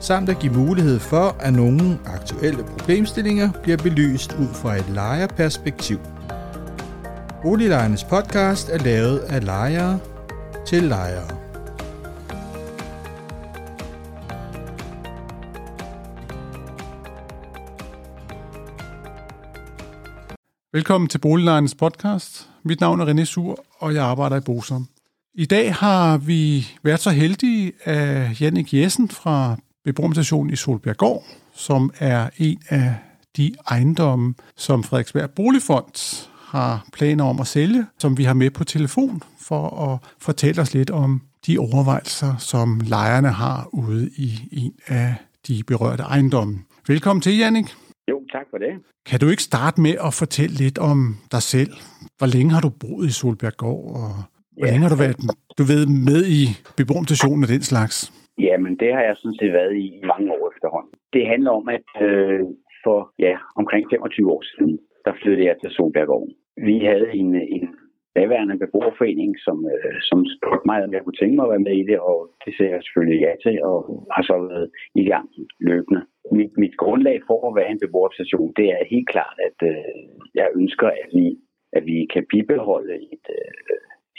samt at give mulighed for, at nogle aktuelle problemstillinger bliver belyst ud fra et lejerperspektiv. Boliglejernes podcast er lavet af lejere til lejere. Velkommen til Boliglejernes podcast. Mit navn er René Sur, og jeg arbejder i Bosom. I dag har vi været så heldige, at Jannik Jessen fra beboerstationen i Solbjerggård, som er en af de ejendomme, som Frederiksberg Boligfond har planer om at sælge, som vi har med på telefon for at fortælle os lidt om de overvejelser, som lejerne har ude i en af de berørte ejendomme. Velkommen til, Jannik. Jo, tak for det. Kan du ikke starte med at fortælle lidt om dig selv? Hvor længe har du boet i Solbjerggård, og hvor ja. længe har du været du ved, med i beboerstationen og den slags? Jamen, det har jeg sådan set været i mange år efterhånden. Det handler om, at øh, for ja, omkring 25 år siden, der flyttede jeg til Solbergården. Vi havde en, en daværende beboerforening, som, øh, som spurgte mig, om jeg kunne tænke mig at være med i det, og det ser jeg selvfølgelig ja til, og har så været i gang løbende. Mit, mit grundlag for at være en beboerorganisation, det er helt klart, at øh, jeg ønsker, at vi, at vi kan bibeholde et, øh,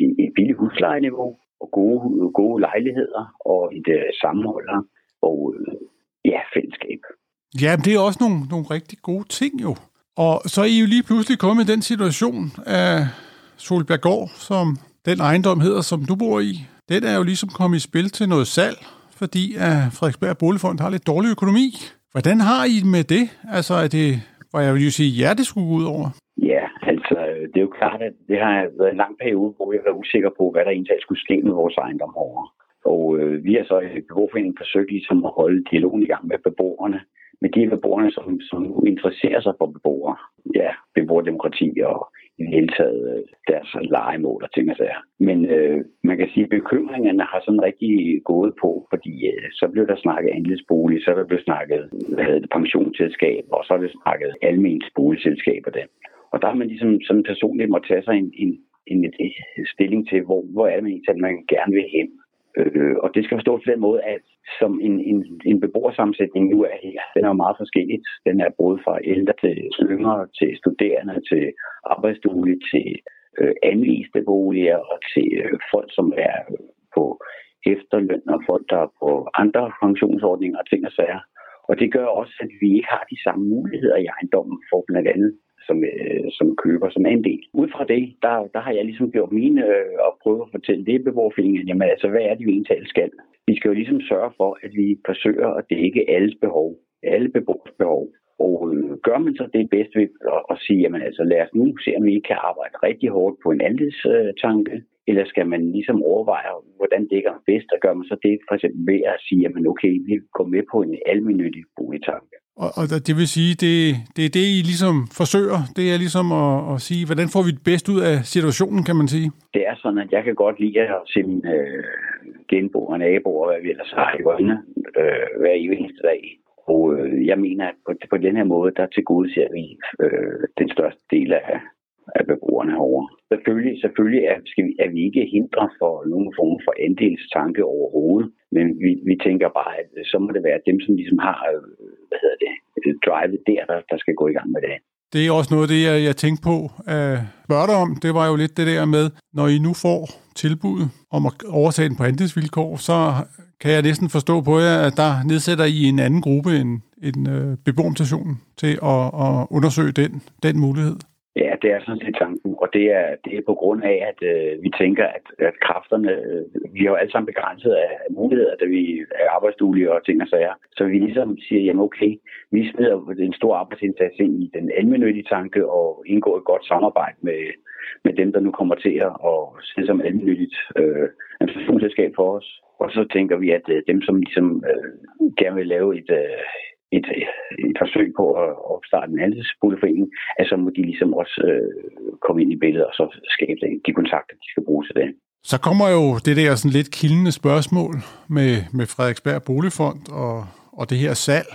et, et billigt huslejeniveau, og gode, gode lejligheder og et øh, sammenhold og øh, ja, fællesskab. Ja, det er også nogle, nogle rigtig gode ting jo. Og så er I jo lige pludselig kommet i den situation af Solbjerggård, som den ejendom hedder, som du bor i. Den er jo ligesom kommet i spil til noget salg, fordi at Frederiksberg Boligfond har lidt dårlig økonomi. Hvordan har I med det? Altså er det, hvor jeg vil jo sige, ja, det skulle gå ud over? Øh, det er jo klart, at det har været en lang periode, hvor jeg var usikker på, hvad der egentlig skulle ske med vores ejendom over. Og øh, vi har så i beboerforeningen forsøgt ligesom at holde dialogen i gang med beboerne, med de beboerne, som, som interesserer sig for beboere. Ja, beboerdemokrati og i det hele taget øh, deres legemål og ting og sager. Men øh, man kan sige, at bekymringerne har sådan rigtig gået på, fordi øh, så blev der snakket andelsbolig, så er der blevet snakket hvad hedder det, pensionsselskab, og så er der snakket almindelige boligselskab og. Og der har man ligesom sådan personligt må tage sig en, en, en, en stilling til, hvor, hvor er det man egentlig, man gerne vil hen. Øh, og det skal forstås på den måde, at som en, en, en beboersammensætning nu er her, den er jo meget forskelligt. Den er både fra ældre til yngre, til studerende, til arbejdsduelige, til øh, anviste boliger og til øh, folk, som er på efterløn og folk, der er på andre pensionsordninger og ting og sager. Og det gør også, at vi ikke har de samme muligheder i ejendommen for blandt andet som, øh, som køber, som andel. Ud fra det, der, der har jeg ligesom gjort mine øh, og prøvet at fortælle det beboerforeningen, jamen altså, hvad er det, vi egentlig skal? Vi skal jo ligesom sørge for, at vi forsøger at dække alles behov, alle beboers behov. Og øh, gør man så det bedst ved at, at sige, jamen altså lad os nu se, om vi kan arbejde rigtig hårdt på en andelstanke, øh, eller skal man ligesom overveje, hvordan det er bedst, og gør man så det for eksempel ved at sige, jamen okay, vi går med på en almindelig boligtanke. Og, og det vil sige, det, det er det, I ligesom forsøger, det er ligesom at, at sige, hvordan får vi det bedst ud af situationen, kan man sige? Det er sådan, at jeg kan godt lide at se mine øh, genboer og naboer, hvad vi ellers har i øjnene, øh, hver eneste dag. Og øh, jeg mener, at på, på den her måde, der tilgodeser vi øh, den største del af, af beboerne herovre. Selvfølgelig, selvfølgelig er, skal vi, er vi ikke hindre for nogen form for andelstanke overhovedet, men vi, vi tænker bare, at øh, så må det være dem, som ligesom har øh, hvad hedder det, øh, drivet der, der, der skal gå i gang med det. Det er også noget af det, jeg, jeg tænkte på at spørge dig om. Det var jo lidt det der med, når I nu får tilbud om at overtage den på andelsvilkår, så kan jeg næsten forstå på jer, at der nedsætter I en anden gruppe end, end øh, beboerstationen til at, at undersøge den, den mulighed. Det er sådan set tanken, og det er, det er på grund af, at øh, vi tænker, at, at kræfterne, øh, vi har jo alle sammen begrænset af muligheder, da vi er arbejdsduelige og ting og sager. Så vi ligesom siger, jamen okay, vi smider en stor arbejdsindsats ind i den almindelige tanke og indgår et godt samarbejde med, med dem, der nu kommer til at sidde som almindeligt øh, administrationsselskab for os. Og så tænker vi, at øh, dem, som ligesom øh, gerne vil lave et, øh, et, et forsøg på at opstarte en andelsboligforening, at så må de ligesom også øh, komme ind i billedet og så skabe de kontakter, de skal bruge til det. Så kommer jo det der sådan lidt kildende spørgsmål med, med Frederiksberg Boligfond og, og det her salg.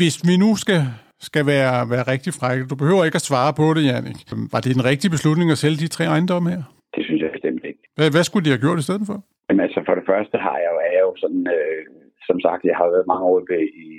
Hvis vi nu skal, skal være, være rigtig frække, du behøver ikke at svare på det, Jannik. Var det en rigtig beslutning at sælge de tre ejendomme her? Det synes jeg bestemt ikke. Hvad, hvad skulle de have gjort i stedet for? Jamen altså, for det første har jeg jo, er jeg jo sådan, øh, som sagt, jeg har været mange år i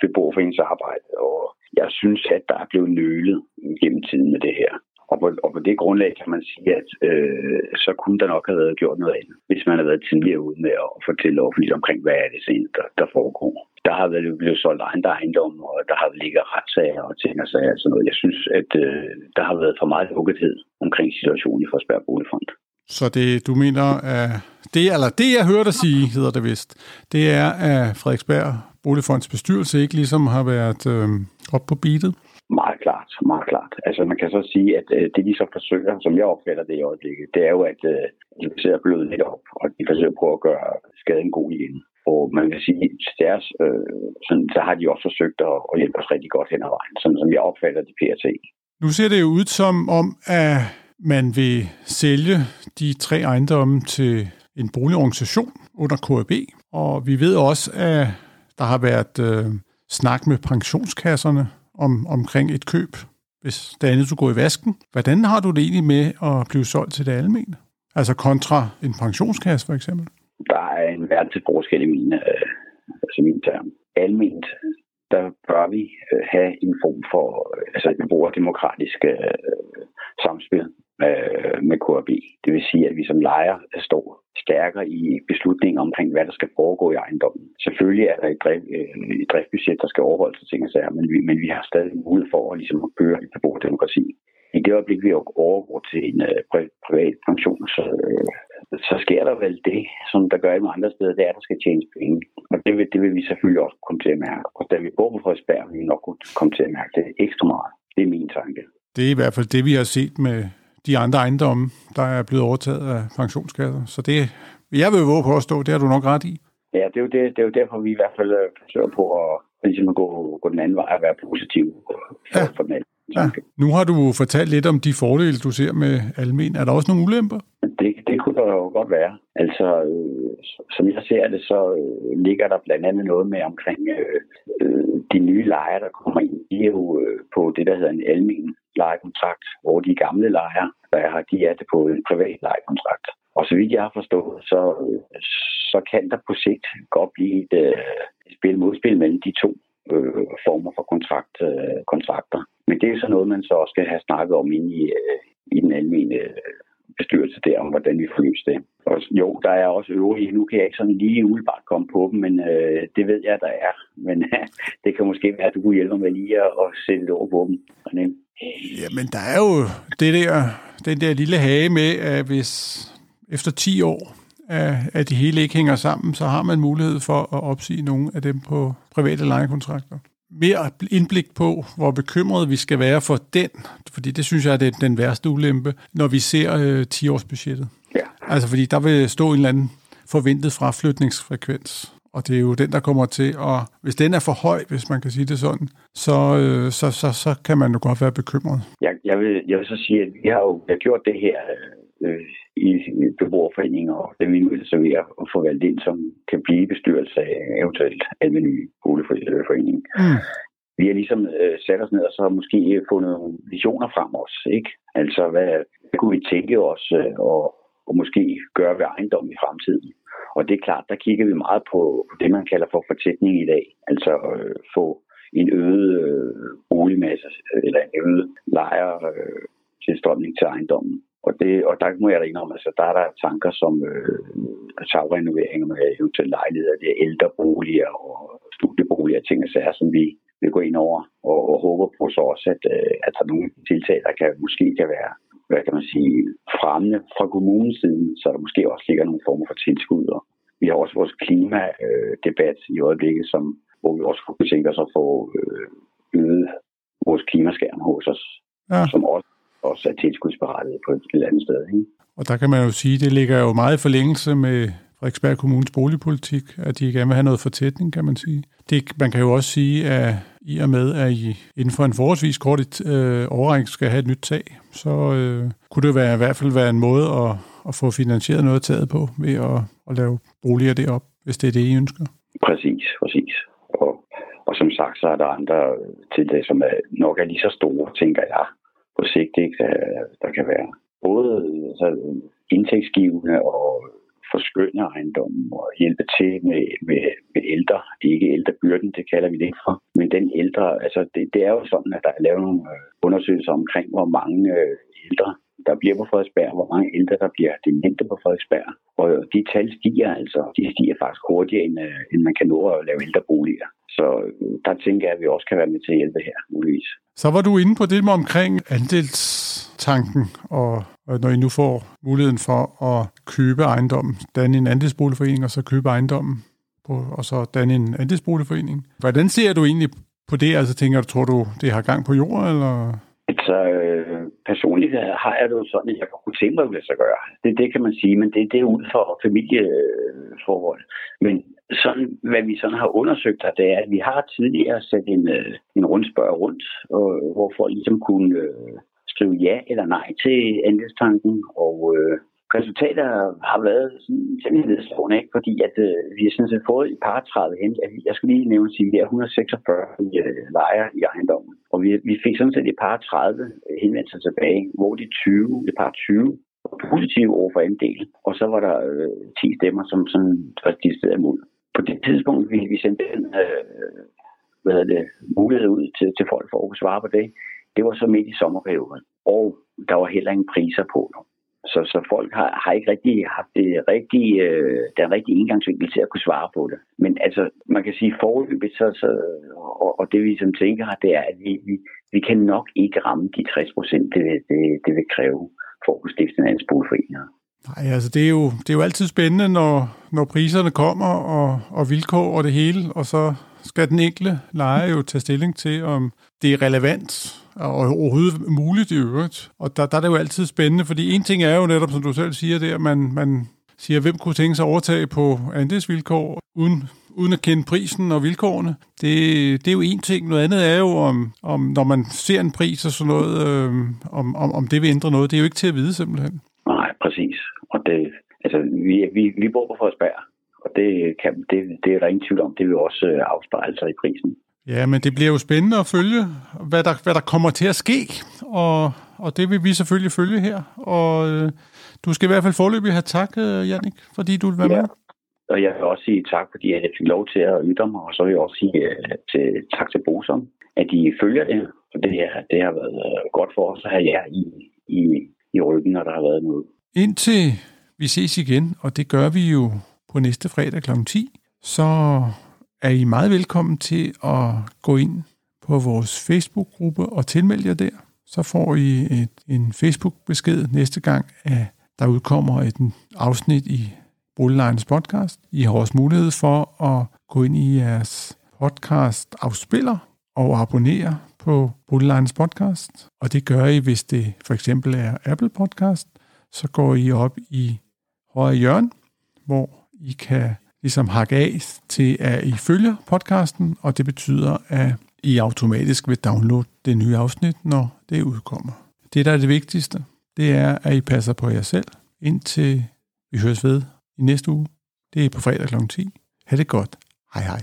beboerforeningsarbejde, og jeg synes, at der er blevet nølet gennem tiden med det her. Og på, og på det grundlag kan man sige, at øh, så kunne der nok have været gjort noget andet, hvis man havde været tidligere ude med at fortælle offentligt omkring, hvad er det sen, der, der foregår. Der har været blevet solgt andre ejendomme, og der har ligget retssager og ting og sager og sådan noget. Jeg synes, at øh, der har været for meget lukkethed omkring situationen i Forsberg Boligfond. Så det, du mener, at det, eller det, jeg hørte dig sige, hedder det vist, det er, at Frederiksberg Boligfonds bestyrelse ikke ligesom har været øh, op på beatet? Meget klart, meget klart. Altså man kan så sige, at øh, det de så forsøger, som jeg opfatter det i øjeblikket, det er jo, at øh, de forsøger at bløde lidt op, og de forsøger på at gøre skaden god igen. Og man kan sige, at deres, øh, sådan, så har de også forsøgt at, at hjælpe os rigtig godt hen ad vejen, sådan som jeg opfatter det PRT. Nu ser det jo ud som om, at man vil sælge de tre ejendomme til en boligorganisation under KAB, og vi ved også, at der har været øh, snak med pensionskasserne om, omkring et køb, hvis det andet skulle går i vasken. Hvordan har du det egentlig med at blive solgt til det almene? Altså kontra en pensionskasse for eksempel? Der er en verden til forskel i mine, øh, altså mine term. Alment, der bør vi øh, have en form for øh, altså et brugerdemokratisk øh, samspil øh, med KRB. Det vil sige, at vi som lejer står stærkere i beslutningen omkring, hvad der skal foregå i ejendommen. Selvfølgelig er der et, drift, øh, et driftbudget, der skal overholdes og ting og sager, men vi, men vi har stadig mulighed for at, ligesom, at køre et beboerdemokrati. I det øjeblik, vi overgår til en øh, privat pension, så, øh, så sker der vel det, som der gør i andre steder, det er, at der skal tjenes penge. Og det vil, det vil vi selvfølgelig også komme til at mærke. Og da vi bor på Frederiksberg, vil vi nok komme til at mærke det ekstra meget. Det er min tanke. Det er i hvert fald det, vi har set med de andre ejendomme, der er blevet overtaget af pensionskasser. Så det, jeg vil våge på at stå, det har du nok ret i. Ja, det er jo, det, det er jo derfor, vi i hvert fald øh, forsøger på at, ligesom at gå, gå den anden vej og være positiv for, ja. for den Ja. Nu har du fortalt lidt om de fordele, du ser med almen. Er der også nogle ulemper? Det, det kunne der jo godt være. Altså, øh, som jeg ser det, så øh, ligger der blandt andet noget med omkring øh, øh, de nye lejere, der kommer ind. De er jo øh, på det, der hedder en almen lejekontrakt, hvor de gamle lejer, der har, de er det på en privat lejekontrakt. Og så vidt jeg har forstået, så, så kan der på sigt godt blive et, øh, et spil modspil mellem de to øh, former for kontrakt, øh, kontrakter. Men det er så noget, man så også skal have snakket om inde i, øh, i den almene øh, bestyrelse der, om hvordan vi får løst det. Og jo, der er også øvrige. Nu kan jeg ikke sådan lige umiddelbart komme på dem, men øh, det ved jeg, der er. Men det kan måske være, at du kunne hjælpe mig lige at, at sætte det over på dem. Ja, men der er jo det der, den der lille hage med, at hvis efter 10 år, at det hele ikke hænger sammen, så har man mulighed for at opsige nogle af dem på private lejekontrakter. Mere indblik på, hvor bekymret vi skal være for den, fordi det synes jeg er den værste ulempe, når vi ser øh, 10-årsbudgettet. Ja. Altså fordi der vil stå en eller anden forventet fraflytningsfrekvens. Og det er jo den, der kommer til at... Hvis den er for høj, hvis man kan sige det sådan, så, øh, så, så, så kan man jo godt være bekymret. Jeg, jeg, vil, jeg vil så sige, at vi har jo vi har gjort det her øh, i beboerforeninger, og det vi nu så ved at få valgt ind, som kan blive bestyrelse af eventuelt almindelig boligforening. Mm. Vi har ligesom øh, sat os ned og så måske fundet nogle visioner frem os, ikke? Altså, hvad, hvad kunne vi tænke os øh, og, og måske gøre ved ejendom i fremtiden? Og det er klart, der kigger vi meget på det, man kalder for fortætning i dag. Altså øh, få en øget øh, boligmasse, øh, eller en øget lejer øh, tilstrømning til ejendommen. Og, det, og der må jeg da indrømme, altså der er der tanker som øh, tagrenoveringer med eventuelle lejligheder, det er ældreboliger og studieboliger og ting og sager, som vi vil gå ind over og, og håber på så også, at, øh, at der er nogle tiltag, der kan, måske kan være hvad kan man sige, fremmende fra kommunens side, så der måske også ligger nogle former for tilskud. Og vi har også vores klimadebat i øjeblikket, som, hvor vi også kunne tænke os at få øh, øget vores klimaskærm hos os, ja. som også, også er tilskudsberettet på et eller andet sted. Ikke? Og der kan man jo sige, det ligger jo meget i forlængelse med Frederiksberg Kommunes boligpolitik, at de gerne vil have noget fortætning, kan man sige. Det, man kan jo også sige, at i og med, at I inden for en forholdsvis kort øh, overrække skal have et nyt tag, så øh, kunne det være, i hvert fald være en måde at, at få finansieret noget taget på ved at, at lave boliger derop, hvis det er det, I ønsker. Præcis, præcis. Og, og som sagt, så er der andre tiltag, som er, nok er lige så store, tænker jeg, på sigt. Ikke? Der, der kan være både altså, indtægtsgivende og forskønne ejendommen og hjælpe til med, med, med ældre. Ikke ældrebyrden, det kalder vi det ikke for. Men den ældre, altså det, det er jo sådan, at der er lavet nogle øh, undersøgelser omkring, hvor mange øh, ældre der bliver på Frederiksberg, hvor mange ældre der bliver demente på Frederiksberg. Og de tal stiger altså. De stiger faktisk hurtigere, end, øh, end man kan nå at lave ældreboliger. Så der tænker jeg, at vi også kan være med til at hjælpe her, muligvis. Så var du inde på det med omkring andelstanken, og når I nu får muligheden for at købe ejendommen, danne en andelsboligforening, og så købe ejendommen, på, og så danne en andelsboligforening. Hvordan ser du egentlig på det? Altså tænker du, tror du, det har gang på jorden, eller? Altså, øh, personligt har jeg det jo sådan, at jeg kunne tænke mig, at det så gøre. Det, det kan man sige, men det, det er ud for familieforhold. Men sådan, hvad vi sådan har undersøgt her, det er, at vi har tidligere sat en, øh, en rundspørg rundt, og, hvor folk ligesom kunne øh, skrive ja eller nej til andelstanken, og øh, resultater har været sådan, simpelthen nedslående, ikke? fordi at, øh, vi har sådan set fået et par 30 hen. Jeg skal lige nævne, at vi er 146 øh, lejre i ejendommen, og vi, vi fik sådan set et par 30 henvendelser tilbage, hvor de 20, et par 20 var positive over for andelen, og så var der øh, 10 stemmer, som sådan var de steder imod på det tidspunkt, vi, vi sendte den øh, hvad det, mulighed ud til, til folk for at kunne svare på det, det var så midt i sommerperioden. Og der var heller ingen priser på nu. Så, så folk har, har ikke rigtig haft det rigtige, øh, den rigtige indgangsvinkel til at kunne svare på det. Men altså, man kan sige forløbigt, så, så, og, og det vi som tænker har, det er, at vi, vi, vi kan nok ikke ramme de 60 procent, det, det, det vil kræve for at kunne stifte en andelsboligforening. Nej, altså det er jo, det er jo altid spændende, når, når priserne kommer og, og vilkår og det hele, og så skal den enkelte lejer jo tage stilling til, om det er relevant og overhovedet muligt i øvrigt. Og der, der er det jo altid spændende, fordi en ting er jo netop, som du selv siger der, man, man siger, hvem kunne tænke sig at overtage på andelsvilkår, uden, uden at kende prisen og vilkårene. Det, det er jo en ting. Noget andet er jo, om, om når man ser en pris og sådan noget, øh, om, om, om det vil ændre noget. Det er jo ikke til at vide simpelthen. Nej, præcis. Og det, altså, vi, vi, vi bor på Frederiksberg, og det, kan, det, det er der ingen tvivl om. Det vil også øh, afspejle sig i prisen. Ja, men det bliver jo spændende at følge, hvad der, hvad der kommer til at ske, og, og det vil vi selvfølgelig følge her. Og øh, du skal i hvert fald forløbig have tak, øh, Jannik, fordi du vil være ja. med. Og jeg vil også sige tak, fordi jeg fik lov til at ytre mig, og så vil jeg også sige uh, til, tak til Bosom, at de følger det. For det, her, det har været uh, godt for os at have jer i, i, i ryggen, når der har været noget. Indtil vi ses igen, og det gør vi jo på næste fredag kl. 10, så er I meget velkommen til at gå ind på vores Facebook-gruppe og tilmelde jer der. Så får I et, en Facebook-besked næste gang, at der udkommer et afsnit i Boliglejens podcast. I har også mulighed for at gå ind i jeres podcast afspiller og abonnere på Boliglejens podcast. Og det gør I, hvis det for eksempel er Apple Podcast, så går I op i højre hjørne, hvor I kan ligesom hakke af til, at I følger podcasten, og det betyder, at I automatisk vil downloade det nye afsnit, når det udkommer. Det, der er det vigtigste, det er, at I passer på jer selv, indtil vi høres ved i næste uge. Det er på fredag kl. 10. Ha' det godt. Hej hej.